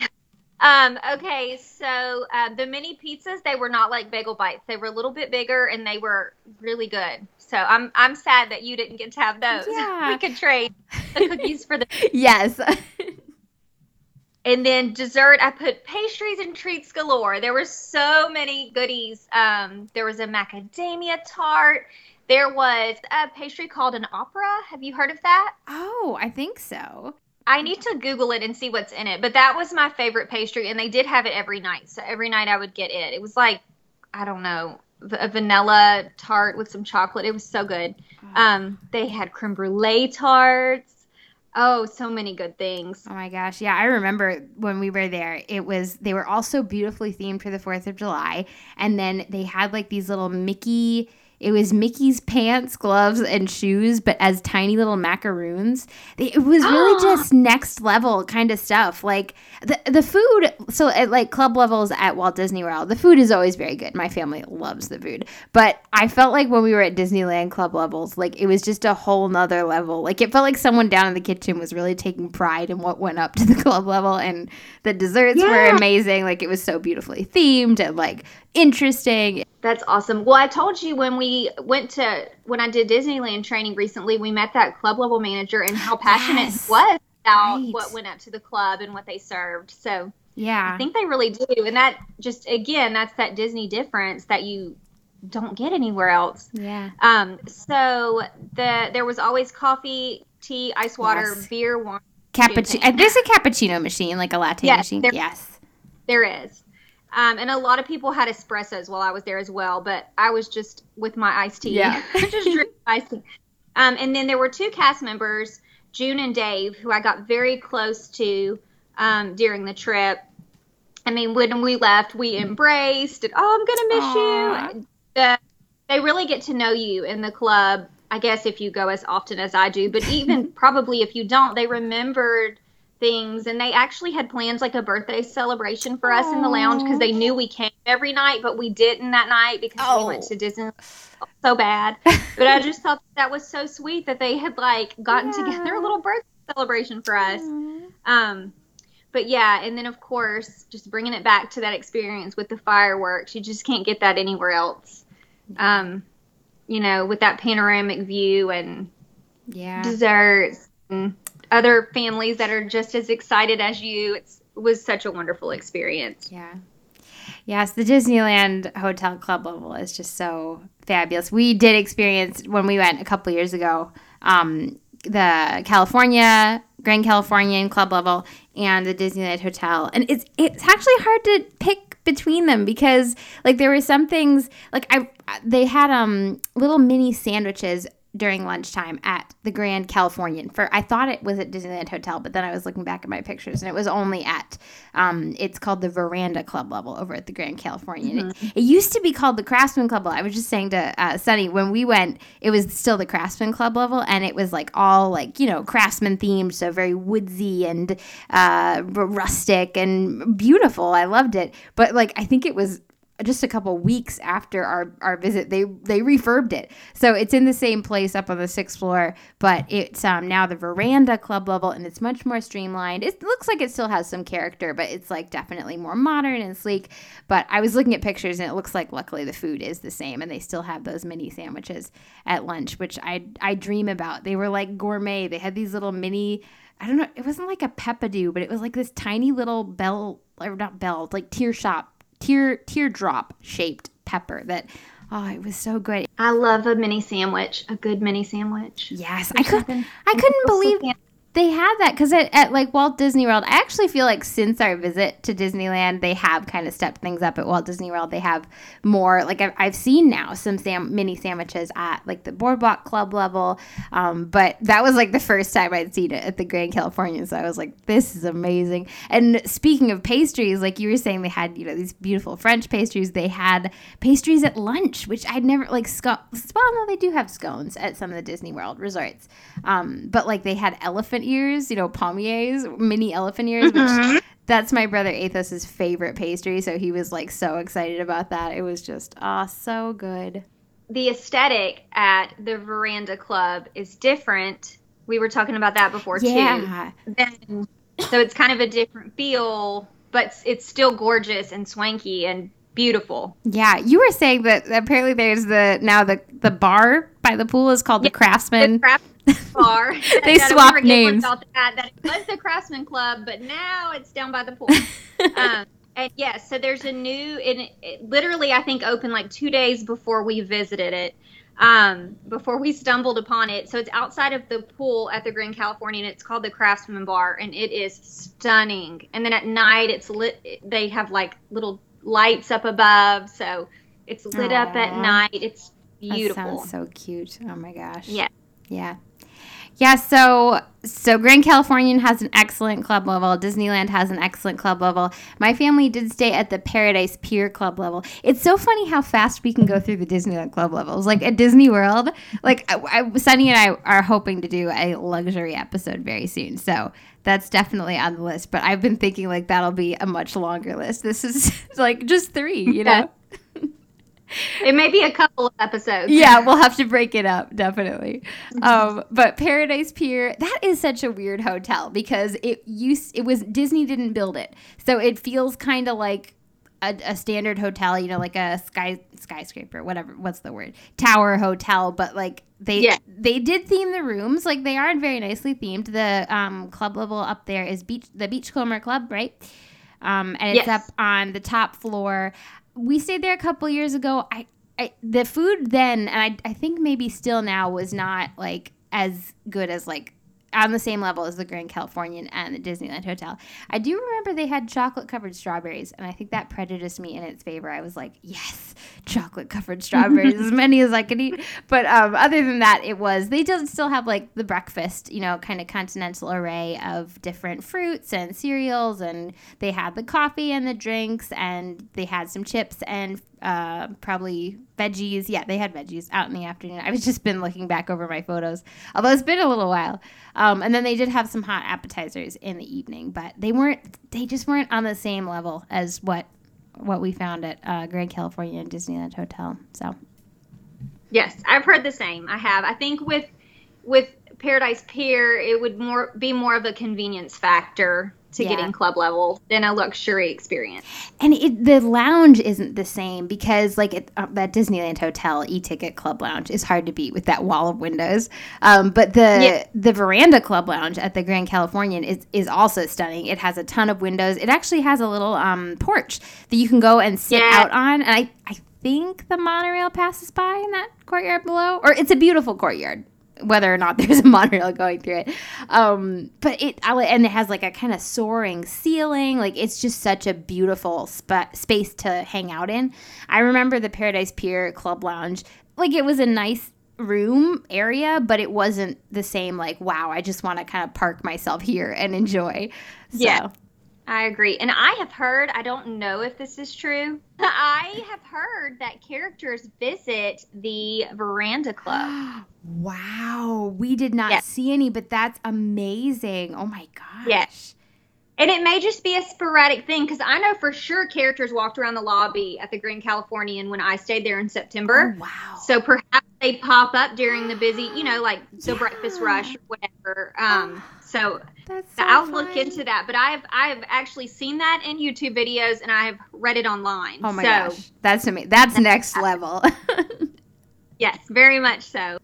*laughs* um. Okay, so uh, the mini pizzas they were not like bagel bites. They were a little bit bigger and they were really good. So I'm I'm sad that you didn't get to have those. *laughs* Yeah. we could trade the cookies for the *laughs* yes. And then dessert, I put pastries and treats galore. There were so many goodies. Um, there was a macadamia tart. There was a pastry called an opera. Have you heard of that? oh, I think so. I need to Google it and see what's in it. But that was my favorite pastry, and they did have it every night. So every night I would get it. It was like, I don't know, a vanilla tart with some chocolate. It was so good. Um, they had creme brulee tarts. Oh, so many good things. Oh my gosh. Yeah, I remember when we were there, it was they were all so beautifully themed for the 4th of July and then they had like these little Mickey it was Mickey's pants, gloves, and shoes, but as tiny little macaroons. It was really *gasps* just next level kind of stuff. Like the the food. So at like club levels at Walt Disney World, the food is always very good. My family loves the food, but I felt like when we were at Disneyland club levels, like it was just a whole nother level. Like it felt like someone down in the kitchen was really taking pride in what went up to the *laughs* club level, and the desserts were amazing. Like it was so beautifully themed and like interesting. That's awesome. Well, I told you when we went to when I did Disneyland training recently, we met that club level manager and how passionate Yes. he was about Right. what went up to the club and what they served. So Yeah. I think they really do, and that just again, that's that Disney difference that you don't get anywhere else. yeah. Um, so the there was always coffee, tea, ice water, Yes. beer, wine. Cappuccino. Champagne. There's a cappuccino machine, like a latte Yes, machine. there- Yes. There is. Um, and a lot of people had espressos while I was there as well, but I was just with my iced tea. Yeah. *laughs* just drink *laughs* iced tea. Um, and then there were two cast members, June and Dave, who I got very close to um, during the trip. I mean, when we left, we embraced. And, oh, I'm gonna miss you. The, they really get to know you in the club. I guess if you go as often as I do, but even *laughs* probably if you don't, they remembered things and they actually had plans like a birthday celebration for us in the lounge because they knew we came every night, but we didn't that night because we went Oh. to Disney so bad. But I just thought that was so sweet that they had like gotten Yeah. together a little birthday celebration for us. Um, but yeah, and then of course, just bringing it back to that experience with the fireworks, you just can't get that anywhere else. Um, you know, with that panoramic view and Yeah. desserts and other families that are just as excited as you. It's, it was such a wonderful experience. Yeah. Yes, the Disneyland Hotel Club level is just so fabulous. We did experience when we went a couple years ago, um, the California, Grand Californian Club level, and the Disneyland Hotel, and it's it's actually hard to pick between them because like there were some things like I they had um little mini sandwiches during lunchtime at the Grand Californian. For I thought it was at Disneyland Hotel, but then I was looking back at my pictures and it was only at um it's called the Veranda Club level over at the Grand Californian. It, it used to be called the Craftsman Club level. I was just saying to uh, Sunny when we went, it was still the Craftsman Club level and it was like all like you know craftsman themed, so very woodsy and uh, r- rustic and beautiful. I loved it, but like I think it was just a couple weeks after our, our visit they they refurbed it. So it's in the same place up on the sixth floor but it's um, now the veranda club level and it's much more streamlined. It looks like it still has some character but it's like definitely more modern and sleek. But i was looking at pictures and it looks like luckily the food is the same and they still have those mini sandwiches at lunch which i i dream about. They were like gourmet. They had these little mini I don't know. It wasn't like a peppadew, but it was like this tiny little bell, or not bell, like tear shop, tear teardrop shaped pepper. That oh, it was so good. I love a mini sandwich, a good mini sandwich. Yes, I could. I couldn't *laughs* believe. They have that because at, at like Walt Disney World, I actually feel like since our visit to Disneyland, they have kind of stepped things up at Walt Disney World. They have more like I've, I've seen now some sam- mini sandwiches at like the Boardwalk Club level, um, but that was like the first time I'd seen it at the Grand California. So I was like, this is amazing. And speaking of pastries, like you were saying, they had you know these beautiful French pastries. They had pastries at lunch, which I'd never like scones. Well, no, they do have scones at some of the Disney World resorts, um, but like they had elephant ears, you know, palmiers, mini elephant ears, which that's my brother Athos's favorite pastry. So he was like so excited about that. It was just ah so good. the aesthetic at the Veranda Club is different We were talking about that before Yeah. too. Then, so it's kind of a different feel, but it's- still gorgeous and swanky and beautiful. Yeah, you were saying that apparently there's the now the the bar by the pool is called the Craftsman. The craft bar. *laughs* They swapped we were giggling names. About that, that it was the Craftsman Club, but now it's down by the pool. *laughs* um, and yes, so there's a new. And it, it literally, I think, opened like two days before we visited it. Um, before we stumbled upon it, so it's outside of the pool at the Grand California, and it's called the Craftsman Bar, and it is stunning. And then at night, it's lit. They have like little lights up above, so it's lit up at night. It's That beautiful. sounds so cute. Oh my gosh. Yeah. Yeah. Yeah, so so Grand Californian has an excellent club level. Disneyland has an excellent club level. My family did stay at the Paradise Pier club level. It's so funny how fast we can go through the Disneyland club levels. Like at Disney World, like I, I, Sunny and I are hoping to do a luxury episode very soon. So that's definitely on the list. But I've been thinking like that'll be a much longer list. This is *laughs* like just three, you know. It may be a couple of episodes. yeah, we'll have to break it up, definitely. Um, but Paradise Pier, that is such a weird hotel because it used it was Disney didn't build it, so it feels kind of like a, a standard hotel, you know, like a sky skyscraper, whatever. What's the word? Tower hotel, but like they Yeah. they did theme the rooms, like they are very nicely themed. The um, club level up there is beach the Beachcomber Club, right? Um, and it's Yes. up on the top floor. We stayed there a couple years ago. I, I the food then, and I, I think maybe still now, was not like as good as like on the same level as the Grand Californian and the Disneyland Hotel. I do remember they had chocolate covered strawberries, and I think that prejudiced me in its favor. I was like, yes, chocolate covered strawberries, as *laughs* many as I could eat. But um, other than that, it was they did still have like the breakfast, you know, kind of continental array of different fruits and cereals, and they had the coffee and the drinks, and they had some chips and uh, probably veggies. Yeah, they had veggies out in the afternoon. I've just been looking back over my photos, although it's been a little while. Um, and then they did have some hot appetizers in the evening, but they weren't. They just weren't on the same level as what what we found at uh, Grand California and Disneyland Hotel. So Yes, I've heard the same. I have. I think with with Paradise Pier, it would more be more of a convenience factor to Yeah. getting club level than a luxury experience. and it, the lounge isn't the same because like it, uh, that Disneyland Hotel e-ticket club lounge is hard to beat with that wall of windows. Um, but the Yeah. the veranda club lounge at the Grand Californian is is also stunning. It has a ton of windows. It actually has a little um, porch that you can go and sit Yeah. out on. And I I think the monorail passes by in that courtyard below, or it's a beautiful courtyard. Whether or not *laughs* there's a monorail going through it, um, but it and it has like a kind of soaring ceiling. Like it's just such a beautiful spa- space to hang out in. I remember the Paradise Pier Club Lounge. Like it was a nice room area, but it wasn't the same. Like wow, I just want to kind of park myself here and enjoy. So, Yeah. I agree. And I have heard, I don't know if this is true, *laughs* I have heard that characters visit the Veranda Club. *gasps* wow, we did not Yeah. see any, but that's amazing. Oh my gosh. Yes. And it may just be a sporadic thing because I know for sure characters walked around the lobby at the Grand Californian when I stayed there in September. Oh, wow. So perhaps they pop up during the busy, you know, like the Yeah. breakfast rush or whatever. Um, so that's so I'll look into that. But I've I've actually seen that in YouTube videos and I've read it online. Oh my so, gosh, that's amazing. That's next level. *laughs* Yes, very much so.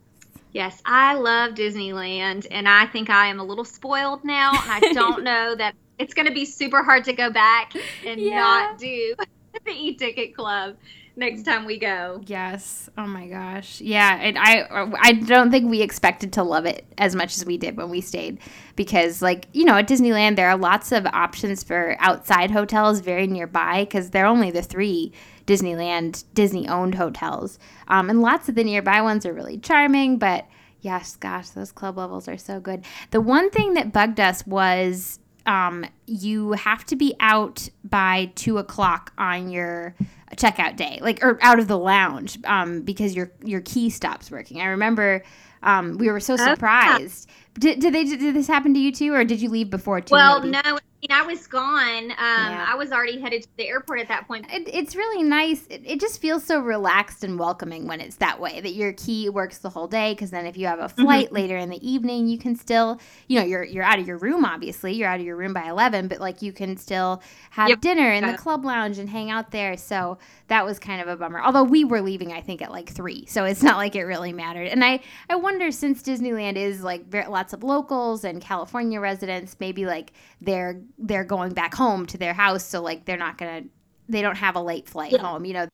Yes, I love Disneyland, and I think I am a little spoiled now. I don't *laughs* know that it's going to be super hard to go back and Yeah. not do *laughs* the e-ticket club next time we go. yes. Oh my gosh. Yeah. And I I don't think we expected to love it as much as we did when we stayed because like you know at Disneyland there are lots of options for outside hotels very nearby because they're only the three Disneyland Disney owned hotels. Um, and lots of the nearby ones are really charming, but yes, gosh, those club levels are so good. The one thing that bugged us was um, you have to be out by two o'clock on your checkout day, like or out of the lounge, um, because your your key stops working. I remember um, we were so yeah. surprised. Did, did they did this happen to you too, or did you leave before two? Well, maybe? no, mean, I was gone. Um, yeah. I was already headed to the airport at that point. It, it's really nice. It, it, just feels so relaxed and welcoming when it's that way. That your key works the whole day. Because then, if you have a mm-hmm. flight mm-hmm. later in the evening, you can still, you know, you're you're out of your room. Obviously, you're out of your room by eleven, but like you can still have yep. dinner in the club lounge and hang out there. So that was kind of a bummer. Although we were leaving, I think at like three, so it's not like it really mattered. And I I wonder since Disneyland is like very, lots of locals and California residents, maybe like they're they're going back home to their house, so like they're not gonna they don't have a late flight yeah. home, you know.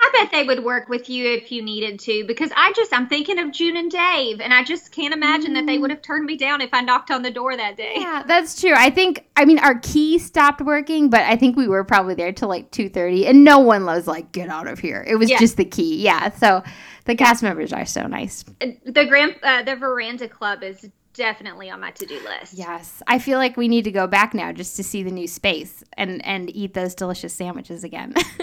I bet they would work with you if you needed to because I just I'm thinking of June and Dave and I just can't imagine mm. that they would have turned me down if I knocked on the door that day. Yeah, that's true. I think I mean our key stopped working, but I think we were probably there till like 2:30 and no one was like get out of here. It was yeah. just the key. Yeah. So the cast members are so nice. The grand uh, the veranda club is definitely on my to-do list. Yes. I feel like we need to go back now just to see the new space and and eat those delicious sandwiches again. *laughs*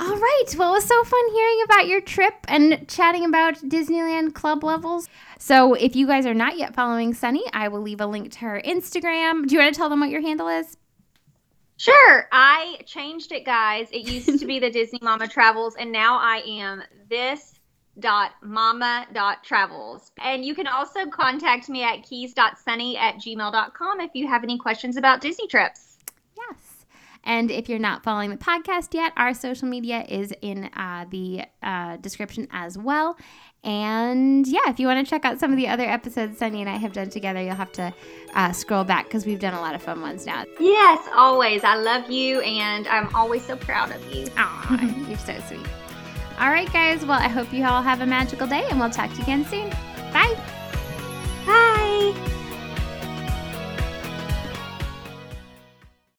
All right. Well, it was so fun hearing about your trip and chatting about Disneyland club levels. So, if you guys are not yet following Sunny, I will leave a link to her Instagram. Do you want to tell them what your handle is? Sure. I changed it, guys. It used to be the *laughs* Disney Mama Travels, and now I am this dot mama dot travels. And you can also contact me at keys.sunny at gmail.com if you have any questions about disney trips. Yes. And if you're not following the podcast yet our social media is in uh, the uh, description as well. And yeah if you want to check out some of the other episodes sunny and i have done together you'll have to uh, scroll back because we've done a lot of fun ones now. Yes always. I love you and i'm always so proud of you. Aw, *laughs* you're so sweet all right, guys. Well, I hope you all have a magical day, and we'll talk to you again soon. Bye. Bye.